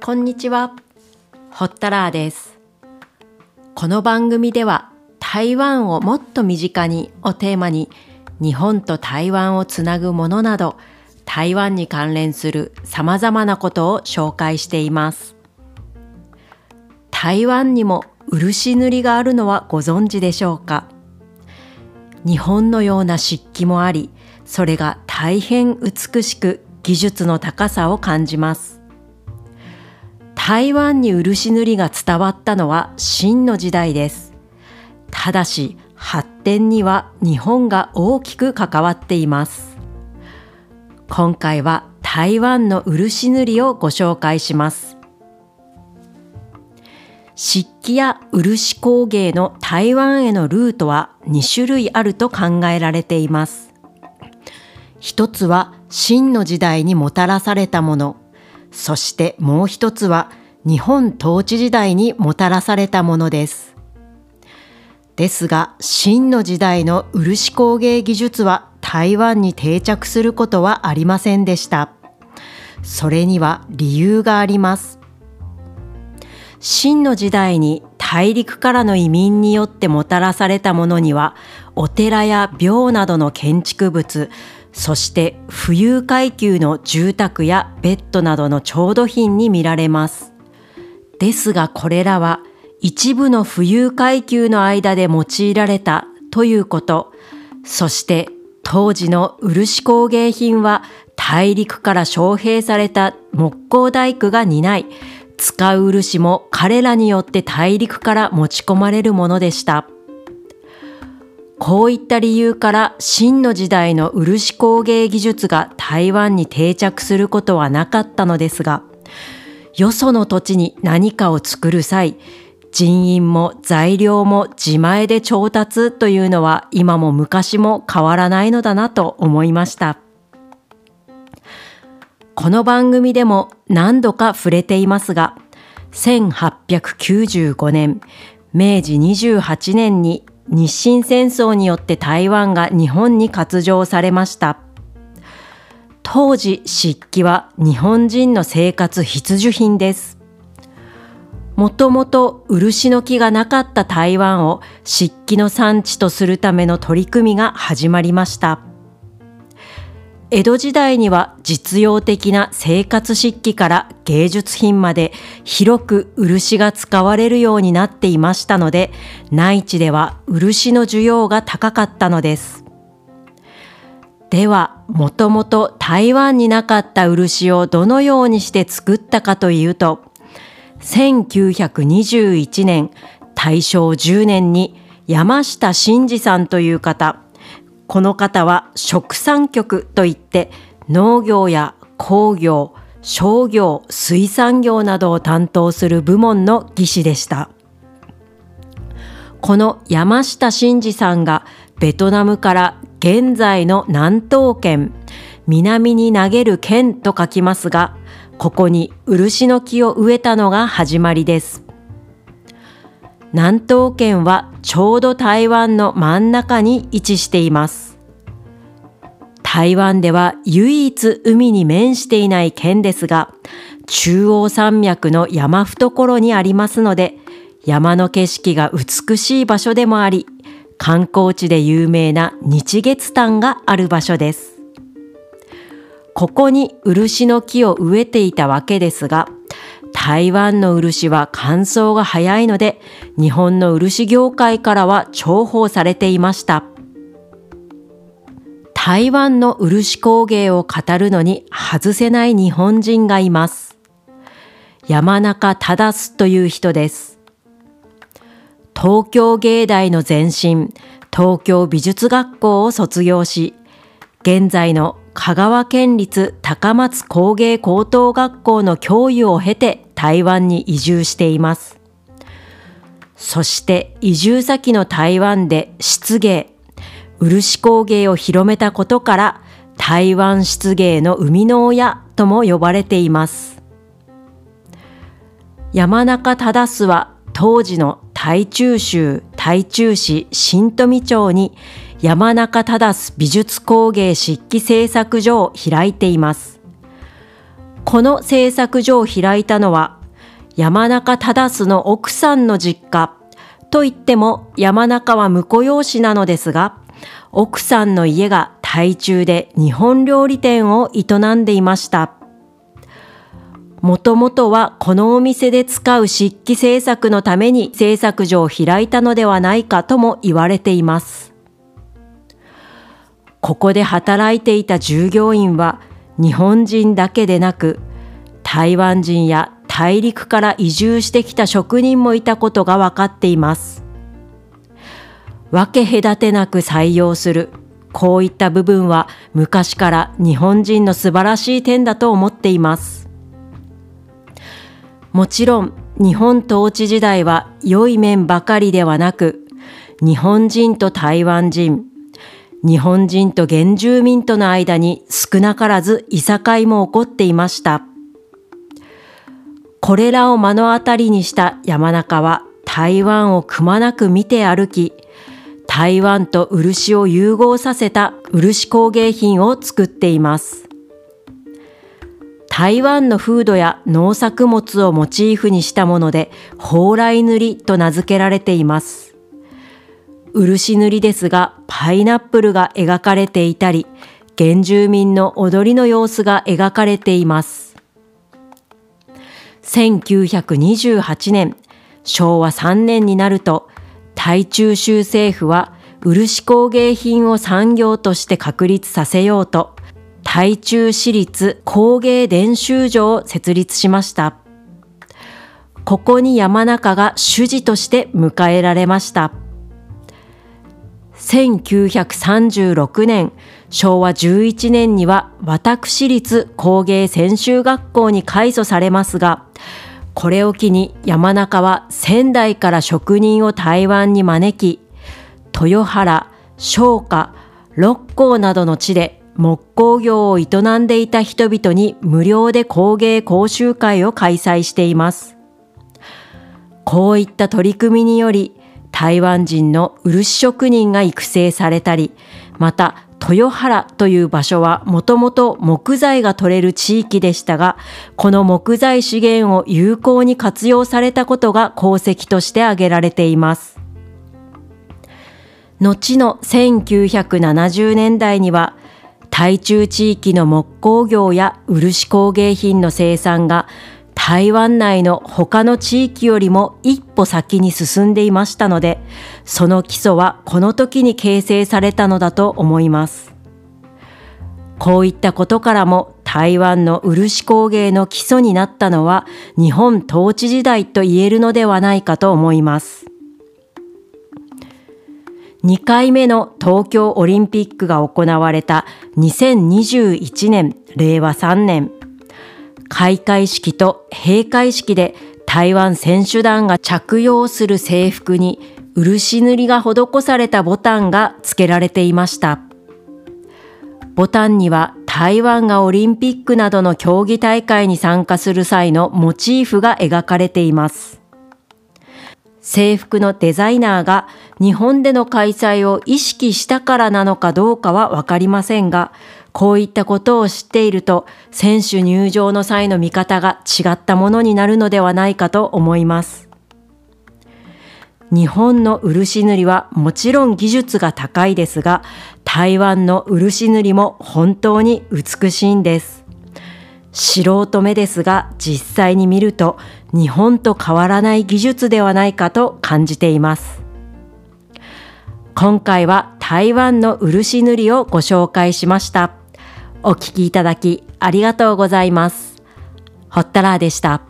こんにちは、ホッタラーです。この番組では台湾をもっと身近にをテーマに日本と台湾をつなぐものなど台湾に関連する様々なことを紹介しています。台湾にも漆塗りがあるのはご存知でしょうか？日本のような漆器もあり、それが大変美しく技術の高さを感じます。台湾に漆塗りが伝わったのは清の時代です。ただし発展には日本が大きく関わっています。今回は台湾の漆塗りをご紹介します。漆器や漆工芸の台湾へのルートは2種類あると考えられています。一つは清の時代にもたらされたもの、そしてもう一つは日本統治時代にもたらされたものです。ですが、清の時代の漆工芸技術は台湾に定着することはありませんでした。それには理由があります。清の時代に大陸からの移民によってもたらされたものには、お寺や廟などの建築物、そして富裕階級の住宅やベッドなどの調度品に見られます。ですがこれらは一部の富裕階級の間で用いられたということ、そして当時の漆工芸品は大陸から招聘された木工大工が担い、使う漆も彼らによって大陸から持ち込まれるものでした。こういった理由から清の時代の漆工芸技術が台湾に定着することはなかったのですが、よその土地に何かを作る際、人員も材料も自前で調達というのは今も昔も変わらないのだなと思いました。この番組でも何度か触れていますが、1895年、明治28年に日清戦争によって台湾が日本に割譲されました。当時漆器は日本人の生活必需品です。もともと漆の木がなかった台湾を漆器の産地とするための取り組みが始まりました。江戸時代には実用的な生活漆器から芸術品まで広く漆が使われるようになっていましたので、内地では漆の需要が高かったのです。では、もともと台湾になかった漆をどのようにして作ったかというと、1921年、大正10年に山下真司さんという方、この方は食産局といって農業や工業、商業、水産業などを担当する部門の技師でした。この山下真司さんがベトナムから現在の南東県、南に投げる県と書きますが、ここに漆の木を植えたのが始まりです。南東県はちょうど台湾の真ん中に位置しています。台湾では唯一海に面していない県ですが、中央山脈の山懐にありますので、山の景色が美しい場所でもあり、観光地で有名な日月潭がある場所です。ここに漆の木を植えていたわけですが、台湾の漆は乾燥が早いので、日本の漆業界からは重宝されていました。台湾の漆工芸を語るのに外せない日本人がいます。山中忠という人です。東京芸大の前身、東京美術学校を卒業し、現在の香川県立高松工芸高等学校の教諭を経て台湾に移住しています。そして移住先の台湾で漆芸、漆工芸を広めたことから台湾漆芸の生みの親とも呼ばれています。山中忠は当時の台中州台中市新富町に山中忠美術工芸漆器製作所を開いています。この製作所を開いたのは山中忠の奥さんの実家と言っても山中は婿養子なのですが奥さんの家が台中で日本料理店を営んでいました。もともとはこのお店で使う漆器製作のために製作所を開いたのではないかとも言われています。ここで働いていた従業員は日本人だけでなく台湾人や大陸から移住してきた職人もいたことが分かっています。分け隔てなく採用する。こういった部分は昔から日本人の素晴らしい点だと思っています。もちろん日本統治時代は良い面ばかりではなく、日本人と台湾人、日本人と原住民との間に少なからずいさかいも起こっていました。これらを目の当たりにした山中は台湾をくまなく見て歩き、台湾と漆を融合させた漆工芸品を作っています。台湾の風土や農作物をモチーフにしたもので、蓬莱塗りと名付けられています。漆塗りですが、パイナップルが描かれていたり、原住民の踊りの様子が描かれています。1928年、昭和3年になると、台中州政府は漆工芸品を産業として確立させようと、台中市立工芸伝習所を設立しました。ここに山中が主事として迎えられました。1936年、昭和11年には私立工芸専修学校に改祖されますが、これを機に山中は仙台から職人を台湾に招き、豊原、商家、六甲などの地で木工業を営んでいた人々に無料で工芸講習会を開催しています。こういった取り組みにより、台湾人の漆職人が育成されたり、また豊原という場所はもともと木材が取れる地域でしたが、この木材資源を有効に活用されたことが功績として挙げられています。後の1970年代には、台中地域の木工業や漆工芸品の生産が台湾内の他の地域よりも一歩先に進んでいましたので、その基礎はこの時に形成されたのだと思います。こういったことからも台湾の漆工芸の基礎になったのは日本統治時代と言えるのではないかと思います。2回目の東京オリンピックが行われた2021年令和3年開会式と閉会式で台湾選手団が着用する制服に漆塗りが施されたボタンが付けられていました。ボタンには台湾がオリンピックなどの競技大会に参加する際のモチーフが描かれています。制服のデザイナーが日本での開催を意識したからなのかどうかはわかりませんが、こういったことを知っていると、選手入場の際の見方が違ったものになるのではないかと思います。日本の漆塗りはもちろん技術が高いですが、台湾の漆塗りも本当に美しいんです。素人目ですが実際に見ると日本と変わらない技術ではないかと感じています。今回は台湾の漆塗りをご紹介しました。お聞きいただきありがとうございます。ほったらーでした。